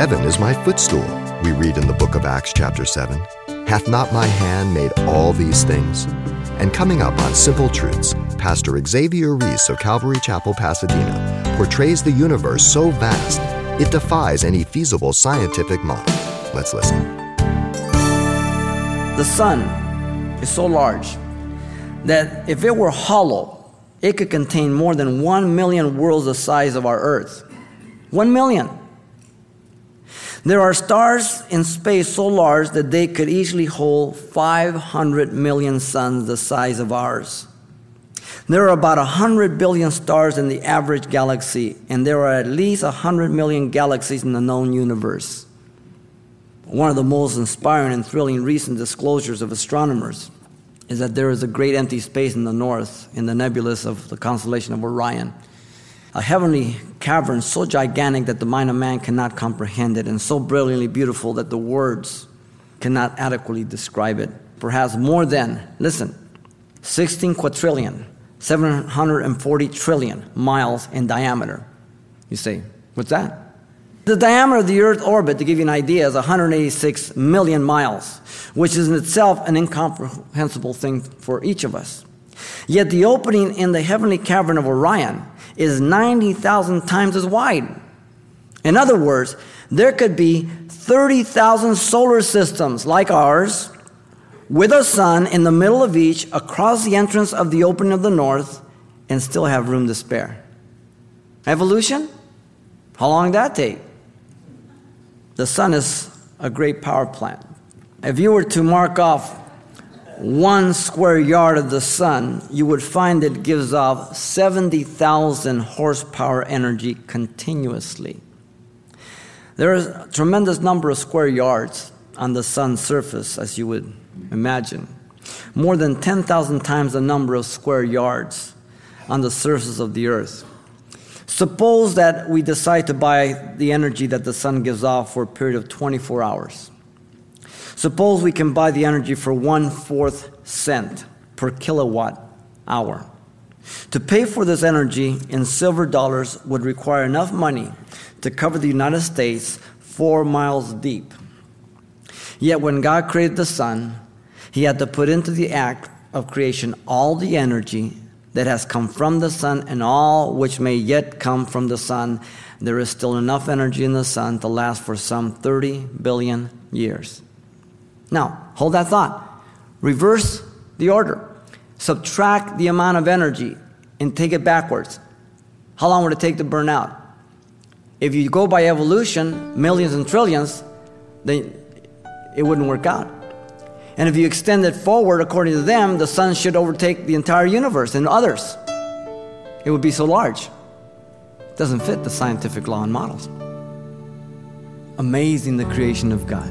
Heaven is my footstool, we read in the book of Acts, chapter 7. Hath not my hand made all these things? And coming up on Simple Truths, Pastor Xavier Reese of Calvary Chapel, Pasadena, portrays the universe so vast it defies any feasible scientific model. Let's listen. The sun is so large that if it were hollow, it could contain more than 1 million worlds the size of our Earth. 1 million. There are stars in space so large that they could easily hold 500 million suns the size of ours. There are about 100 billion stars in the average galaxy, and there are at least 100 million galaxies in the known universe. One of the most inspiring and thrilling recent disclosures of astronomers is that there is a great empty space in the north, in the nebulous of the constellation of Orion a heavenly cavern so gigantic that the mind of man cannot comprehend it, and so brilliantly beautiful that the words cannot adequately describe it. Perhaps more than, listen, 16 quadrillion, 740 trillion miles in diameter. You say, what's that? The diameter of the Earth orbit, to give you an idea, is 186 million miles, which is in itself an incomprehensible thing for each of us. Yet the opening in the heavenly cavern of Orion is 90,000 times as wide. In other words, there could be 30,000 solar systems like ours with a sun in the middle of each across the entrance of the opening of the north and still have room to spare. Evolution? How long did that take? The sun is a great power plant. If you were to mark off one square yard of the sun, you would find it gives off 70,000 horsepower energy continuously. There is a tremendous number of square yards on the sun's surface, as you would imagine. More than 10,000 times the number of square yards on the surface of the earth. Suppose that we decide to buy the energy that the sun gives off for a period of 24 hours. Suppose we can buy the energy for one fourth cent per kilowatt hour. To pay for this energy in silver dollars would require enough money to cover the United States four miles deep. Yet when God created the sun, he had to put into the act of creation all the energy that has come from the sun and all which may yet come from the sun. There is still enough energy in the sun to last for some 30 billion years. Now, hold that thought. Reverse the order. Subtract the amount of energy and take it backwards. How long would it take to burn out? If you go by evolution, millions and trillions, then it wouldn't work out. And if you extend it forward, according to them, the sun should overtake the entire universe and others. It would be so large. It doesn't fit the scientific law and models. Amazing the creation of God.